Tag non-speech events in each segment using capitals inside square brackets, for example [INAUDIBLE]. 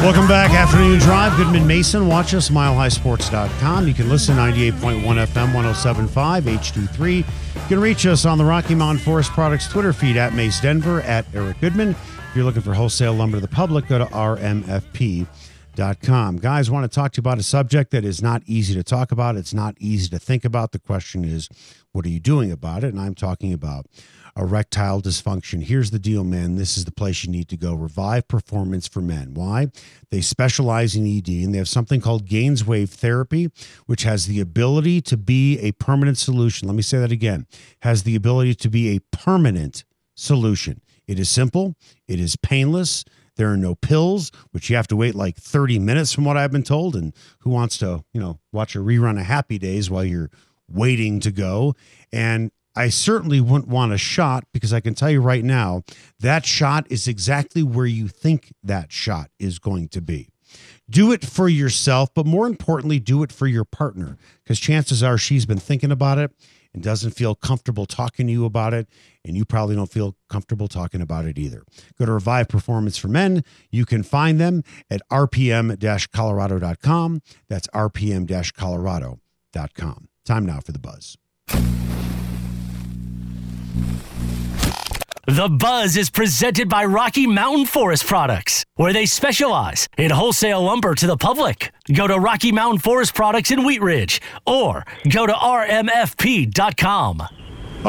Welcome back, Afternoon Drive. Goodman Mason. Watch us, milehighsports.com. You can listen 98.1 FM, 1075, HD3. You can reach us on the Rocky Mountain Forest Products Twitter feed at Mase Denver, at Eric Goodman. If you're looking for wholesale lumber to the public, go to rmfp.com. Guys, want to talk to you about a subject that is not easy to talk about. It's not easy to think about. The question is, what are you doing about it? And I'm talking about erectile dysfunction. Here's the deal, man. This is the place you need to go. Revive Performance for Men. Why? They specialize in ED and they have something called Gainswave Therapy, which has the ability to be a permanent solution. Let me say that again. Has the ability to be a permanent solution. It is simple, it is painless. There are no pills, which you have to wait like 30 minutes from what I've been told. And who wants to, you know, watch a rerun of Happy Days while you're waiting to go? And I certainly wouldn't want a shot because I can tell you right now that shot is exactly where you think that shot is going to be. Do it for yourself, but more importantly, do it for your partner because chances are she's been thinking about it and doesn't feel comfortable talking to you about it. And you probably don't feel comfortable talking about it either. Go to Revive Performance for Men. You can find them at rpm colorado.com. That's rpm colorado.com. Time now for the buzz. The Buzz is presented by Rocky Mountain Forest Products, where they specialize in wholesale lumber to the public. Go to Rocky Mountain Forest Products in Wheat Ridge or go to rmfp.com. All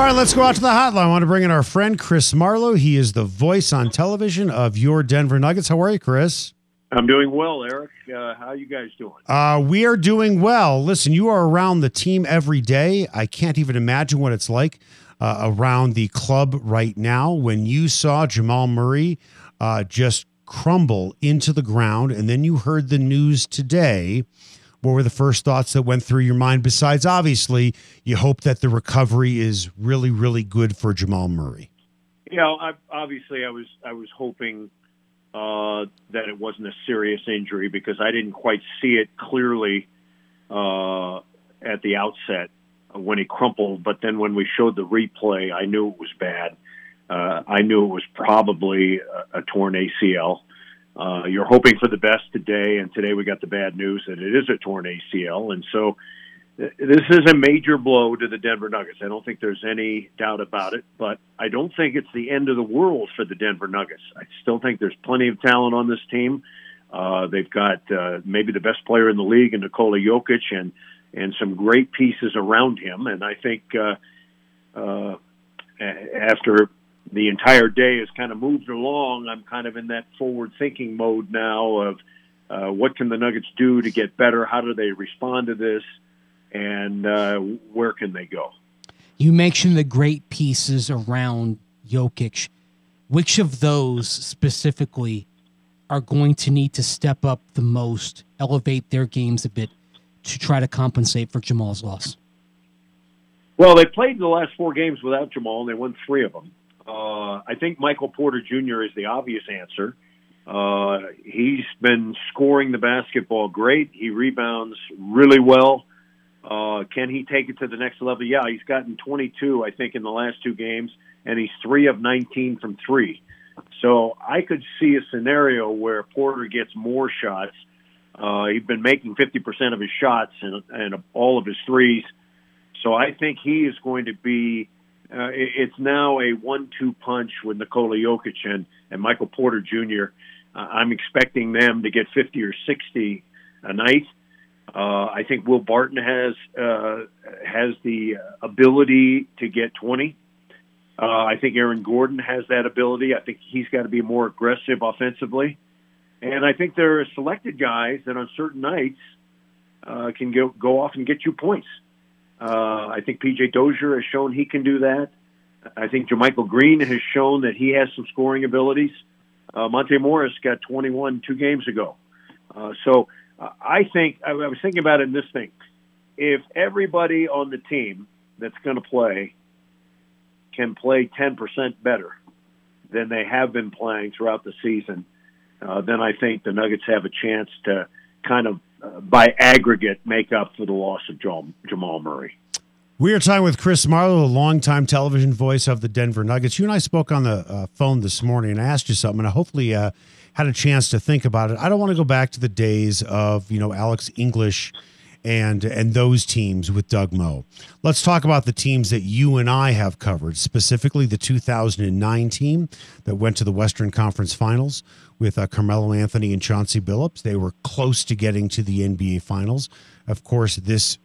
right, let's go out to the hotline. I want to bring in our friend Chris Marlowe. He is the voice on television of your Denver Nuggets. How are you, Chris? I'm doing well, Eric. Uh, how are you guys doing? Uh, we are doing well. Listen, you are around the team every day. I can't even imagine what it's like uh, around the club right now when you saw Jamal Murray uh, just crumble into the ground, and then you heard the news today. What were the first thoughts that went through your mind? Besides, obviously, you hope that the recovery is really, really good for Jamal Murray. Yeah, I, obviously, I was I was hoping uh, that it wasn't a serious injury because I didn't quite see it clearly uh, at the outset when he crumpled. But then when we showed the replay, I knew it was bad. Uh, I knew it was probably a, a torn ACL. Uh, you're hoping for the best today, and today we got the bad news that it is a torn ACL, and so uh, this is a major blow to the Denver Nuggets. I don't think there's any doubt about it, but I don't think it's the end of the world for the Denver Nuggets. I still think there's plenty of talent on this team. Uh, they've got uh, maybe the best player in the league in Nikola Jokic, and and some great pieces around him. And I think uh, uh, after the entire day has kind of moved along, I'm kind of in that forward thinking mode now of uh, what can the Nuggets do to get better? How do they respond to this? And uh, where can they go? You mentioned the great pieces around Jokic. Which of those specifically are going to need to step up the most, elevate their games a bit to try to compensate for Jamal's loss? Well, they played the last four games without Jamal, and they won three of them. Uh, I think Michael Porter Jr. is the obvious answer. Uh, he's been scoring the basketball great. He rebounds really well. Uh, can he take it to the next level? Yeah, he's gotten 22, I think, in the last two games, and he's three of 19 from three. So I could see a scenario where Porter gets more shots uh, he's been making 50% of his shots and, and all of his threes. So I think he is going to be. Uh, it's now a one-two punch with Nikola Jokic and, and Michael Porter Jr. Uh, I'm expecting them to get 50 or 60 a night. Uh, I think Will Barton has uh, has the ability to get 20. Uh, I think Aaron Gordon has that ability. I think he's got to be more aggressive offensively. And I think there are selected guys that on certain nights uh, can go, go off and get you points. Uh, I think PJ Dozier has shown he can do that. I think JaMychal Green has shown that he has some scoring abilities. Uh, Monte Morris got 21 two games ago. Uh, so uh, I think I, I was thinking about it in this thing. If everybody on the team that's going to play can play 10% better, than they have been playing throughout the season, uh, then I think the Nuggets have a chance to kind of, uh, by aggregate, make up for the loss of Jamal, Murray. We are talking with Chris Marlowe, the longtime television voice of the Denver Nuggets. You and I spoke on the uh, phone this morning and asked you something, and I hopefully uh, had a chance to think about it. I don't want to go back to the days of you know Alex English and and those teams with Doug Moe. Let's talk about the teams that you and I have covered, specifically the 2009 team that went to the Western Conference Finals with uh, Carmelo Anthony and Chauncey Billups. They were close to getting to the NBA Finals. Of course, this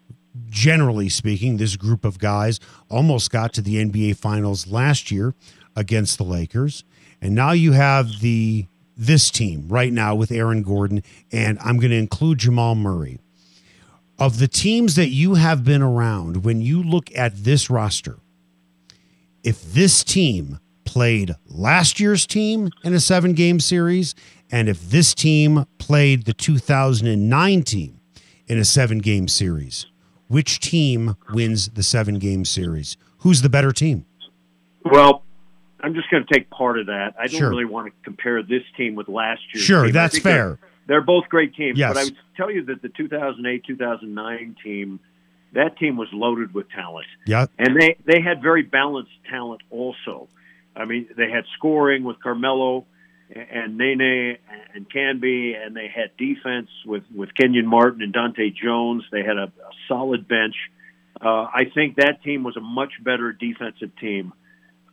generally speaking, this group of guys almost got to the NBA Finals last year against the Lakers, and now you have the this team right now with Aaron Gordon, and I'm going to include Jamal Murray. Of the teams that you have been around, when you look at this roster, if this team played last year's team in a seven game series, and if this team played the 2009 team in a seven game series, which team wins the seven game series? Who's the better team? Well, I'm just going to take part of that. I don't Sure. really want to compare this team with last year's Sure, team. That's fair. They're both great teams, Yes. but I would tell you that the 2008 2009 team, that team was loaded with talent. Yeah, and they they had very balanced talent also. I mean, they had scoring with Carmelo and Nene and Camby, and they had defense with with Kenyon Martin and Dahntay Jones. They had a, a solid bench. Uh, I think that team was a much better defensive team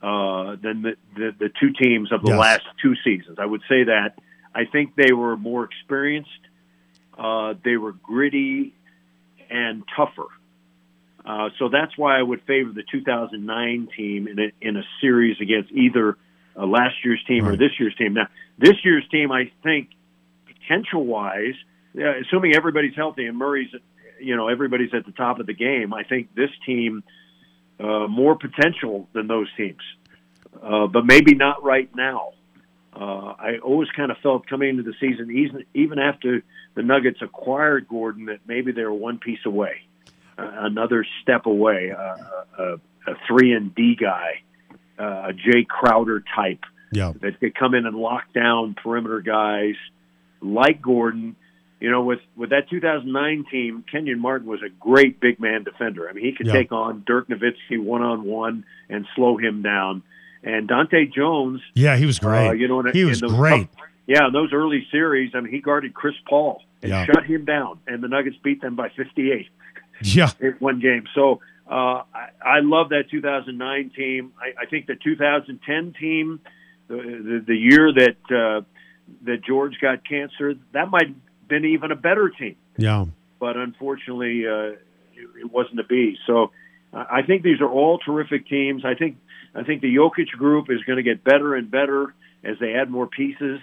uh, than the, the the two teams of the Yes. last two seasons. I would say that. I think they were more experienced. Uh, they were gritty and tougher. Uh, so that's why I would favor the 2009 team in a, in a series against either uh, last year's team or this year's team. Now, this year's team, I think, potential wise, uh, assuming everybody's healthy and Murray's, you know, everybody's at the top of the game, I think this team uh, more potential than those teams, uh, but maybe not right now. Uh, I always kind of felt coming into the season, even even after the Nuggets acquired Gordon, that maybe they were one piece away, uh, another step away, uh, a, a three and D guy, uh, a Jae Crowder type yeah, that could come in and lock down perimeter guys like Gordon. You know, with with that 2009 team, Kenyon Martin was a great big man defender. I mean, he could Yeah. take on Dirk Nowitzki one on one and slow him down. And Dahntay Jones, yeah. He was great. uh, you know, in, he was great. yeah, in those early series, I mean, he guarded Chris Paul and Yeah. shut him down, and the Nuggets beat them by 58 [LAUGHS] Yeah, in one game. So uh, I, I love that 2009 team. I, I think the 2010 team, the the, the year that uh, that George got cancer, that might have been even a better team. yeah. But unfortunately, uh, it, it wasn't to be. So I think these are all terrific teams. I think I think the Jokic group is going to get better and better as they add more pieces.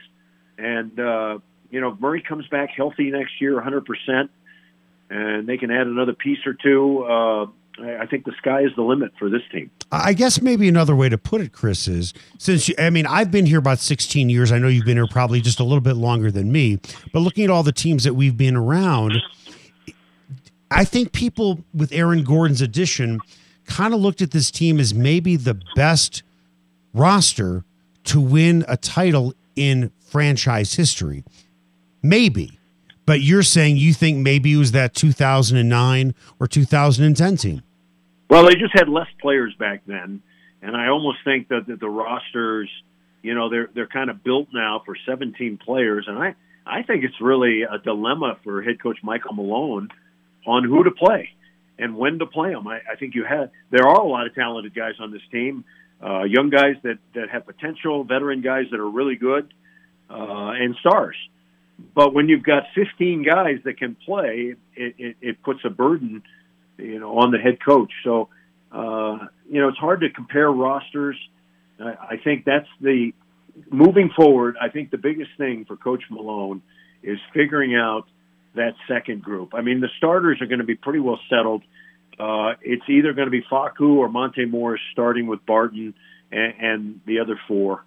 And uh, you know, if Murray comes back healthy next year, 100 percent, and they can add another piece or two. Uh, I I think the sky is the limit for this team. I guess maybe another way to put it, Chris, is since you, I mean, I've been here about 16 years. I know you've been here probably just a little bit longer than me, but looking at all the teams that we've been around, I think people with Aaron Gordon's addition kind of looked at this team as maybe the best roster to win a title in franchise history. Maybe. But you're saying you think maybe it was that 2009 or 2010 team. Well, they just had less players back then, and I almost think that the, the rosters, you know, they're they're kind of built now for 17 players, and I I think it's really a dilemma for head coach Michael Malone on who to play and when to play them. I, I think you had there are a lot of talented guys on this team, uh, young guys that that have potential, veteran guys that are really good, uh, and stars. But when you've got 15 guys that can play, it, it, it puts a burden, you know, on the head coach. So, uh, you know, it's hard to compare rosters. I, I think that's the moving forward. I think the biggest thing for Coach Malone is figuring out that second group. I mean, the starters are going to be pretty well settled. Uh, it's either going to be Facu or Monte Morris starting with Barton and, and the other four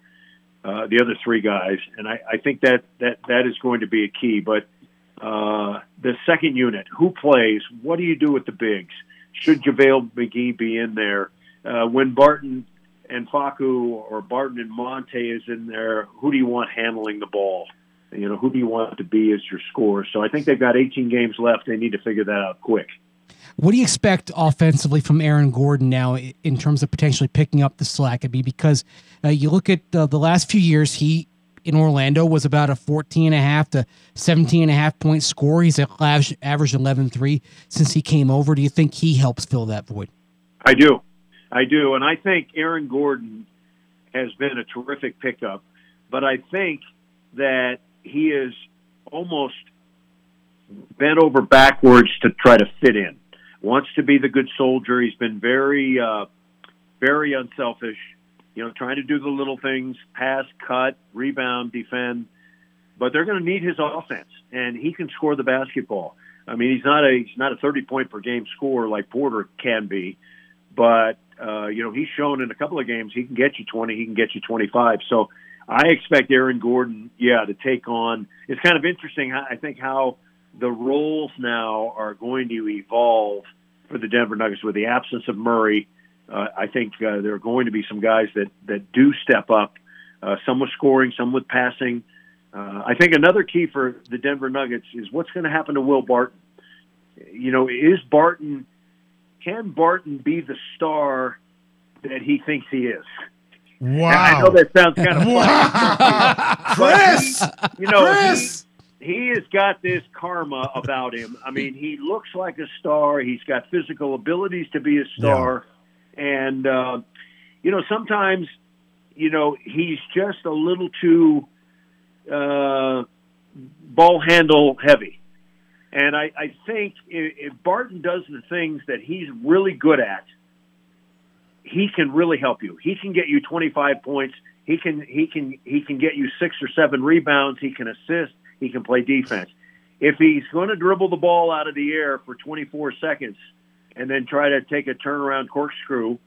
uh, the other three guys, and I, I think that that that is going to be a key. But uh, the second unit, who plays? What do you do with the bigs? Should JaVale McGee be in there? Uh, when Barton and Facu or Barton and Monte is in there, who do you want handling the ball? You know, who do you want to be as your scorer? So I think they've got 18 games left. They need to figure that out quick. What do you expect offensively from Aaron Gordon now in terms of potentially picking up the slack? I mean, because uh, you look at uh, the last few years, he in Orlando was about a 14 and a half to 17 and a half point score. He's averaged, averaged 11 3 since he came over. Do you think he helps fill that void? I do. I do. And I think Aaron Gordon has been a terrific pickup, but I think that he is almost bent over backwards to try to fit in. Wants to be the good soldier. He's been very, uh, very unselfish. You know, trying to do the little things: pass, cut, rebound, defend. But they're going to need his offense, and he can score the basketball. I mean, he's not a he's not a thirty point per game scorer like Porter can be, but uh, you know he's shown in a couple of games he can get you twenty, he can get you twenty five. So I expect Aaron Gordon, yeah, to take on. It's kind of interesting. I think how the roles now are going to evolve for the Denver Nuggets with the absence of Murray. Uh, I think uh, there are going to be some guys that that do step up. Uh, some with scoring, some with passing. Uh, I think another key for the Denver Nuggets is what's going to happen to Will Barton. You know, is Barton can Barton be the star that he thinks he is? Wow! And I know that sounds kind of [LAUGHS] wow. Chris, he, you know, Chris he has got this karma about him. I mean, he looks like a star. He's got physical abilities to be a star, yeah. and uh, you know sometimes you know he's just a little too uh, ball handle heavy. And I, I think if Barton does the things that he's really good at, he can really help you. He can get you 25 points. He can he can he can get you six or seven rebounds. He can assist he can play defense. If he's going to dribble the ball out of the air for 24 seconds and then try to take a turnaround corkscrew,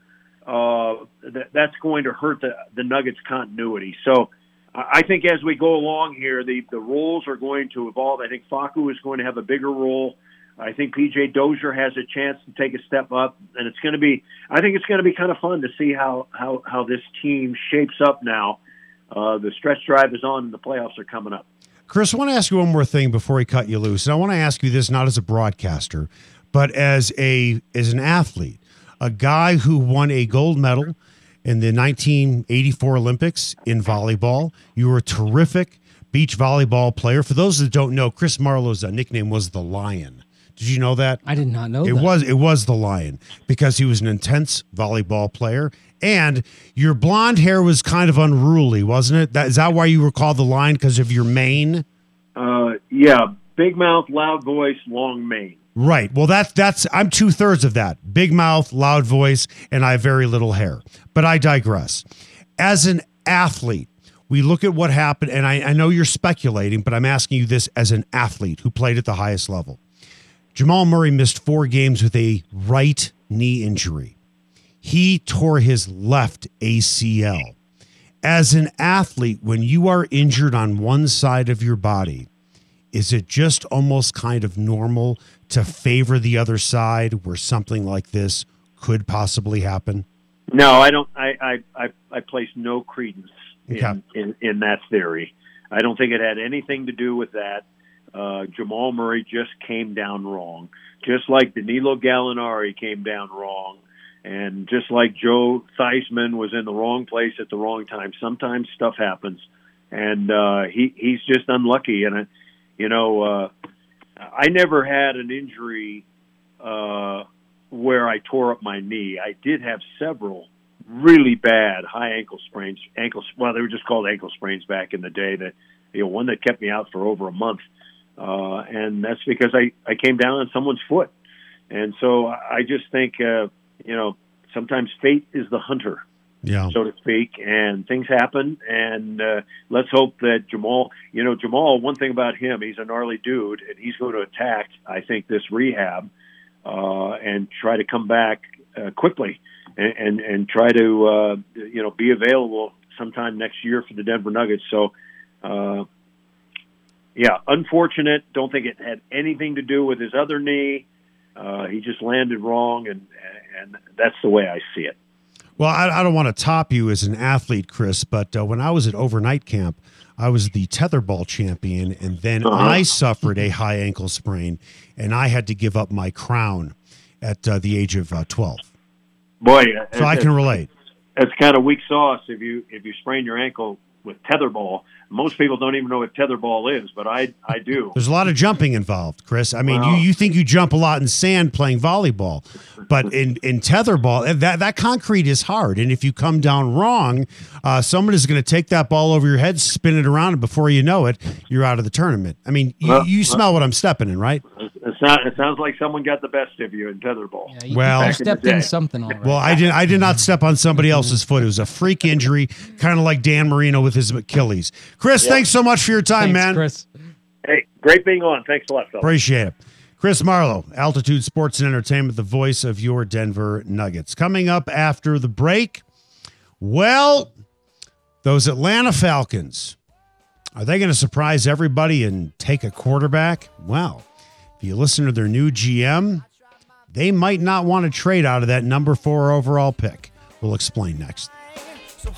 uh, that, that's going to hurt the, the Nuggets' continuity. So I think as we go along here, the, the roles are going to evolve. I think Facu is going to have a bigger role. I think PJ Dozier has a chance to take a step up, and it's going to be. I think it's going to be kind of fun to see how how how this team shapes up now. Uh, the stretch drive is on, and the playoffs are coming up. Chris, I want to ask you one more thing before we cut you loose. And I want to ask you this not as a broadcaster, but as a as an athlete, a guy who won a gold medal in the 1984 Olympics in volleyball. You were a terrific beach volleyball player. For those that don't know, Chris Marlowe's uh, nickname was the Lion. Did you know that? I did not know it that. was it was the Lion because he was an intense volleyball player and your blonde hair was kind of unruly, wasn't it? That is that why you were called the Lion because of your mane? Uh, yeah, big mouth, loud voice, long mane. Right. Well, that's that's I'm two thirds of that. Big mouth, loud voice, and I have very little hair. But I digress. As an athlete, we look at what happened, and I, I know you're speculating, but I'm asking you this as an athlete who played at the highest level. Jamal Murray missed four games with a right knee injury. He tore his left ACL. As an athlete, when you are injured on one side of your body, is it just almost kind of normal to favor the other side where something like this could possibly happen? No, I don't. I I I, I place no credence in, in, in that theory. I don't think it had anything to do with that. Uh, Jamal Murray just came down wrong, just like Danilo Gallinari came down wrong, and just like Joe Theismann was in the wrong place at the wrong time. Sometimes stuff happens, and uh, he he's just unlucky. And uh, you know, uh, I never had an injury uh, where I tore up my knee. I did have several really bad high ankle sprains. Ankle well, they were just called ankle sprains back in the day. That you know, one that kept me out for over a month and that's because I I came down on someone's foot, and so I just think uh, you know sometimes fate is the hunter, yeah, so to speak, and things happen, and uh, let's hope that Jamal, you know Jamal, one thing about him, he's a gnarly dude, and he's going to attack I think this rehab uh, and try to come back uh, quickly and, and and try to uh, you know be available sometime next year for the Denver Nuggets. So. Uh, yeah, unfortunate. Don't think it had anything to do with his other knee. Uh, he just landed wrong, and and that's the way I see it. Well, I, I don't want to top you as an athlete, Chris, but uh, when I was at overnight camp, I was the tetherball champion, and then Uh-huh. I suffered a high ankle sprain, and I had to give up my crown at uh, the age of uh, 12. Boy, So I can relate. It's kind of weak sauce if you if you sprain your ankle with tetherball. Most people don't even know what tetherball is, but I I do. [LAUGHS] There's a lot of jumping involved, Chris. I mean, Wow. you, you think you jump a lot in sand playing volleyball, but in, in tetherball, eh, that, that concrete is hard. And if you come down wrong, uh, someone is going to take that ball over your head, spin it around, and before you know it, you're out of the tournament. I mean, you, you smell what I'm stepping in, right? It, it sounds like someone got the best of you in tetherball. Yeah, you, Well- you Back in stepped in something already. Well, I did. I did not step on somebody else's foot. It was a freak injury, kind of like Dan Marino with his Achilles. Chris, thanks so much for your time, Thanks, man. Chris. Hey, great being on. Thanks a lot, fellas. Appreciate it. Chris Marlowe, Altitude Sports and Entertainment, the voice of your Denver Nuggets. Coming up after the break, well, those Atlanta Falcons, are they going to surprise everybody and take a quarterback? Well, if you listen to their new GM, they might not want to trade out of that number four overall pick. We'll explain next. So